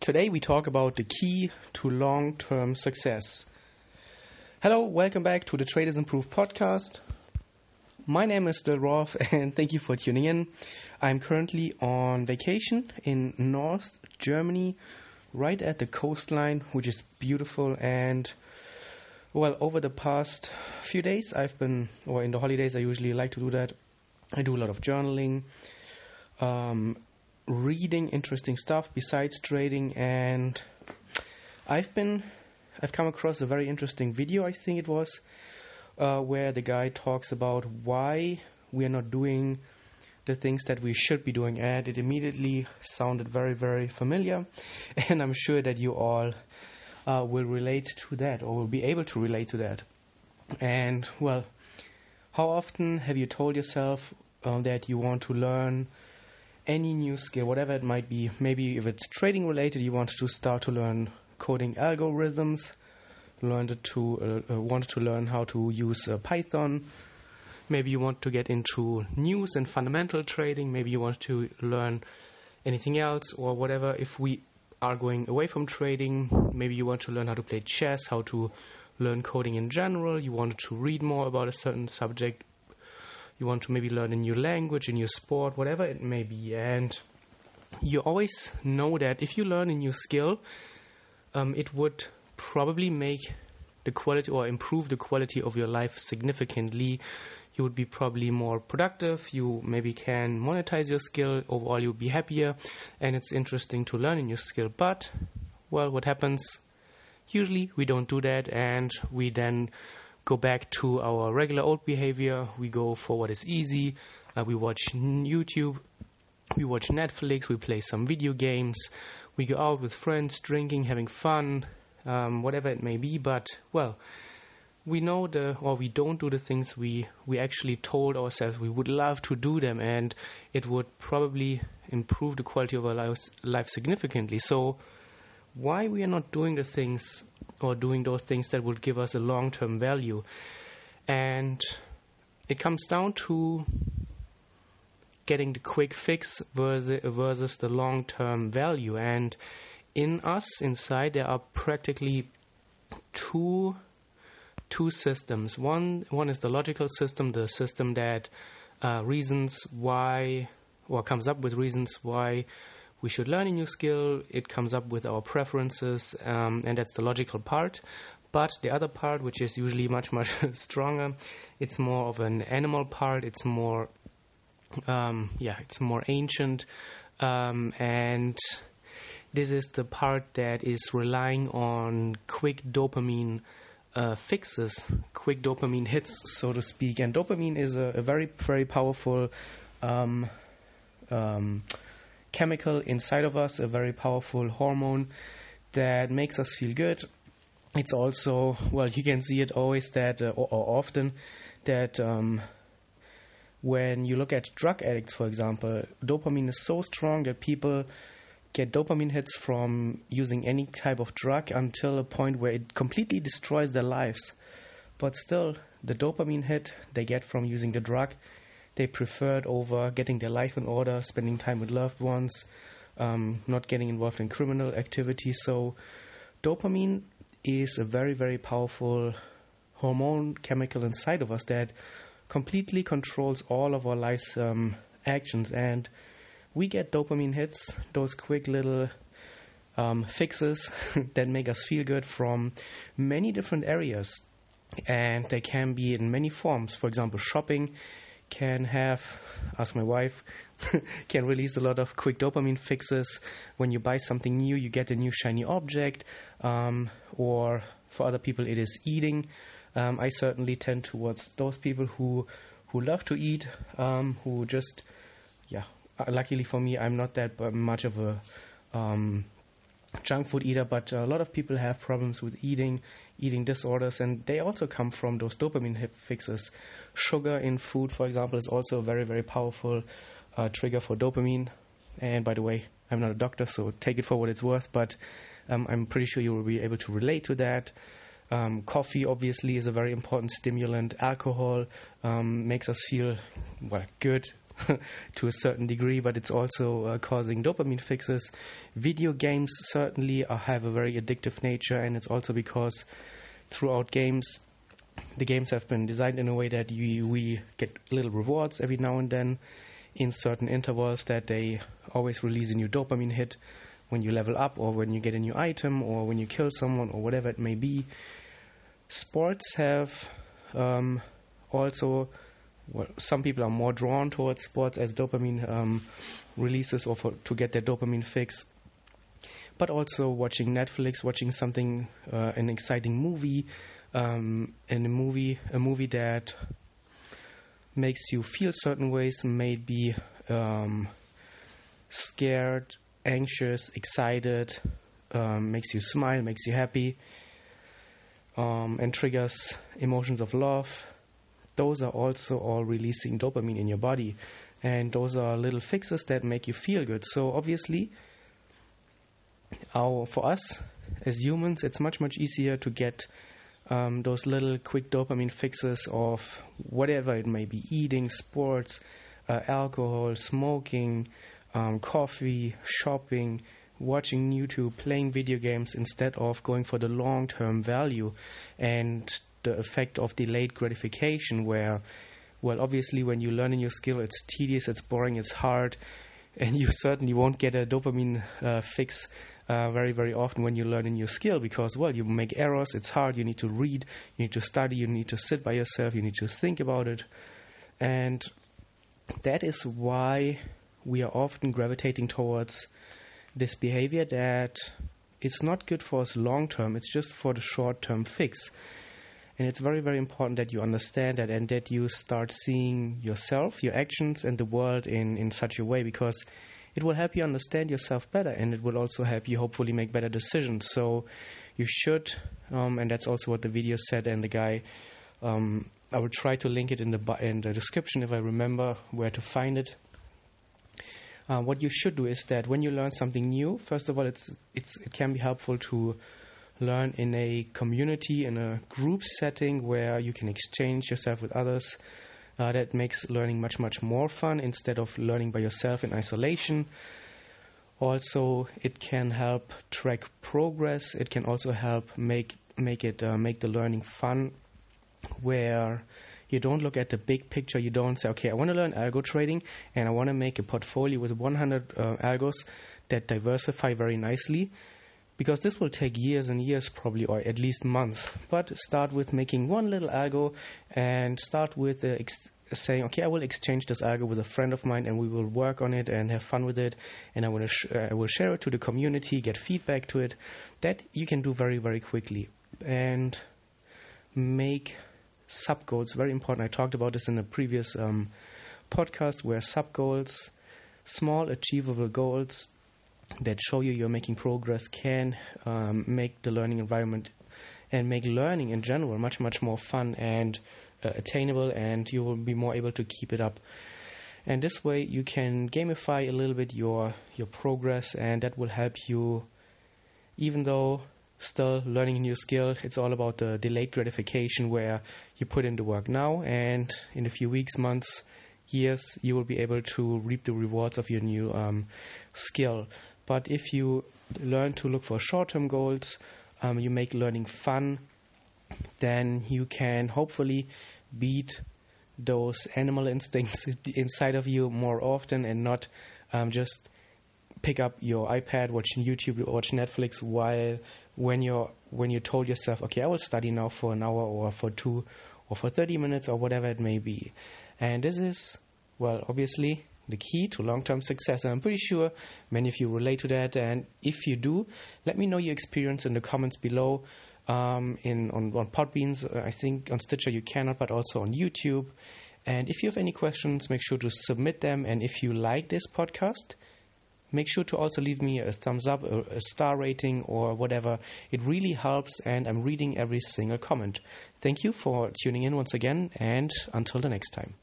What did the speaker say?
Today we talk about the key to long term success. Hello, welcome back to the Traders Improve podcast. My name is Del Roth and thank you for tuning in. I'm currently on vacation in North Germany, right at the coastline, which is beautiful. And well, over the past few days, I've been, or in the holidays, I usually like to do that. I do a lot of journaling, um, reading interesting stuff besides trading, and I've been, I've come across a very interesting video, I think it was, uh, where the guy talks about why we are not doing the things that we should be doing, and it immediately sounded very, very familiar, and I'm sure that you all uh, will relate to that or will be able to relate to that. And well, how often have you told yourself uh, that you want to learn any new skill, whatever it might be? Maybe if it's trading related, you want to start to learn coding algorithms, learned to uh, uh, to learn how to use uh, Python. Maybe you want to get into news and fundamental trading. Maybe you want to learn anything else or whatever. If we are going away from trading, maybe you want to learn how to play chess, how to learn coding in general. You want to read more about a certain subject. You want to maybe learn a new language, a new sport, whatever it may be. And you always know that if you learn a new skill, um, it would probably make the quality or improve the quality of your life significantly. You would be probably more productive. You maybe can monetize your skill. Overall, you'll be happier. And it's interesting to learn a new skill. But, well, what happens? Usually, we don't do that. And we then go back to our regular old behavior. We go for what is easy. Uh, we watch YouTube. We watch Netflix. We play some video games. We go out with friends, drinking, having fun, um, whatever it may be. But well, we know the or we don't do the things we we actually told ourselves we would love to do them, and it would probably improve the quality of our lives, life significantly. So why we are not doing the things or doing those things that would give us a long term value, and it comes down to getting the quick fix versus, versus the long term value and in us inside there are practically two two systems. One one is the logical system, the system that uh, reasons why or comes up with reasons why we should learn a new skill. It comes up with our preferences, um, and that's the logical part. But the other part, which is usually much much stronger, it's more of an animal part. It's more, um, yeah, it's more ancient, um, and this is the part that is relying on quick dopamine uh, fixes, quick dopamine hits, so to speak. And dopamine is a, a very, very powerful um, um, chemical inside of us, a very powerful hormone that makes us feel good. It's also, well, you can see it always that, uh, or, often, that um, when you look at drug addicts, for example, dopamine is so strong that people get dopamine hits from using any type of drug until a point where it completely destroys their lives. But still, the dopamine hit they get from using the drug, they preferred over getting their life in order, spending time with loved ones, um, not getting involved in criminal activity. So, dopamine is a very, very powerful hormone chemical inside of us that completely controls all of our life's um, actions and we get dopamine hits, those quick little um, fixes that make us feel good from many different areas. And they can be in many forms. For example, shopping can have, ask my wife, can release a lot of quick dopamine fixes. When you buy something new, you get a new shiny object. Um, or for other people, it is eating. Um, I certainly tend towards those people who who love to eat, um, who just yeah uh, luckily for me, I'm not that much of a um, junk food eater, but a lot of people have problems with eating, eating disorders, and they also come from those dopamine hit fixes. Sugar in food, for example, is also a very, very powerful uh, trigger for dopamine. And by the way, I'm not a doctor, so take it for what it's worth, but um, I'm pretty sure you will be able to relate to that. Um, coffee obviously is a very important stimulant. Alcohol um, makes us feel well good, to a certain degree, but it's also uh, causing dopamine fixes. Video games certainly uh, have a very addictive nature, and it's also because throughout games, the games have been designed in a way that you, we get little rewards every now and then in certain intervals that they always release a new dopamine hit when you level up or when you get a new item or when you kill someone or whatever it may be. Sports have um, also, well, some people are more drawn towards sports as dopamine um, releases or for, to get their dopamine fix. But also watching Netflix, watching something, uh, an exciting movie, um, and a movie, a movie that makes you feel certain ways, maybe um, scared, anxious, excited, um, makes you smile, makes you happy, um, and triggers emotions of love. Those are also all releasing dopamine in your body, and those are little fixes that make you feel good. So obviously, our for us as humans, it's much much easier to get um, those little quick dopamine fixes of whatever it may be eating, sports, uh, alcohol, smoking, um, coffee, shopping, watching YouTube, playing video games instead of going for the long term value and the effect of delayed gratification, where, well, obviously, when you learn a new skill, it's tedious, it's boring, it's hard, and you certainly won't get a dopamine uh, fix uh, very, very often when you learn a new skill because, well, you make errors, it's hard, you need to read, you need to study, you need to sit by yourself, you need to think about it. And that is why we are often gravitating towards this behavior that it's not good for us long term, it's just for the short term fix. And it's very, very important that you understand that and that you start seeing yourself, your actions, and the world in, in such a way because it will help you understand yourself better and it will also help you hopefully make better decisions. So you should, um, and that's also what the video said, and the guy. Um, I will try to link it in the in the description if I remember where to find it. Uh, what you should do is that when you learn something new, first of all, it's it's it can be helpful to learn in a community in a group setting where you can exchange yourself with others uh, that makes learning much, much more fun instead of learning by yourself in isolation. Also, it can help track progress. It can also help make make it uh, make the learning fun, where you don't look at the big picture. You don't say, okay, I want to learn algo trading and I want to make a portfolio with 100 uh, algos that diversify very nicely because this will take years and years probably or at least months. But start with making one little algo and start with ex- saying okay i will exchange this algo with a friend of mine and we will work on it and have fun with it. And i will, sh- uh, I will share it to the community get feedback to it. That you can do very very quickly. And make sub goals very important. I talked about this in a previous um, podcast where sub goals small achievable goals that show you you're making progress can um, make the learning environment and make learning in general much much more fun and uh, attainable and you will be more able to keep it up. And this way you can gamify a little bit your your progress and that will help you even though still learning a new skill it's all about the delayed gratification where you put in the work now and in a few weeks months years you will be able to reap the rewards of your new um, skill but if you learn to look for short term goals, um, you make learning fun, then you can hopefully beat those animal instincts inside of you more often and not um, just pick up your iPad, watch YouTube, watch Netflix while when you're when you told yourself, okay, I will study now for an hour or for two or for 30 minutes or whatever it may be. And this is, well, obviously the key to long term success. And I'm pretty sure many of you relate to that. And if you do, let me know your experience in the comments below. Um, in on, on Podbeans, uh, I think on Stitcher you cannot, but also on YouTube. And if you have any questions, make sure to submit them. And if you like this podcast, make sure to also leave me a thumbs up, a, a, star rating, or whatever. It really helps, and I'm reading every single comment. Thank you for tuning in once again, and until the next time.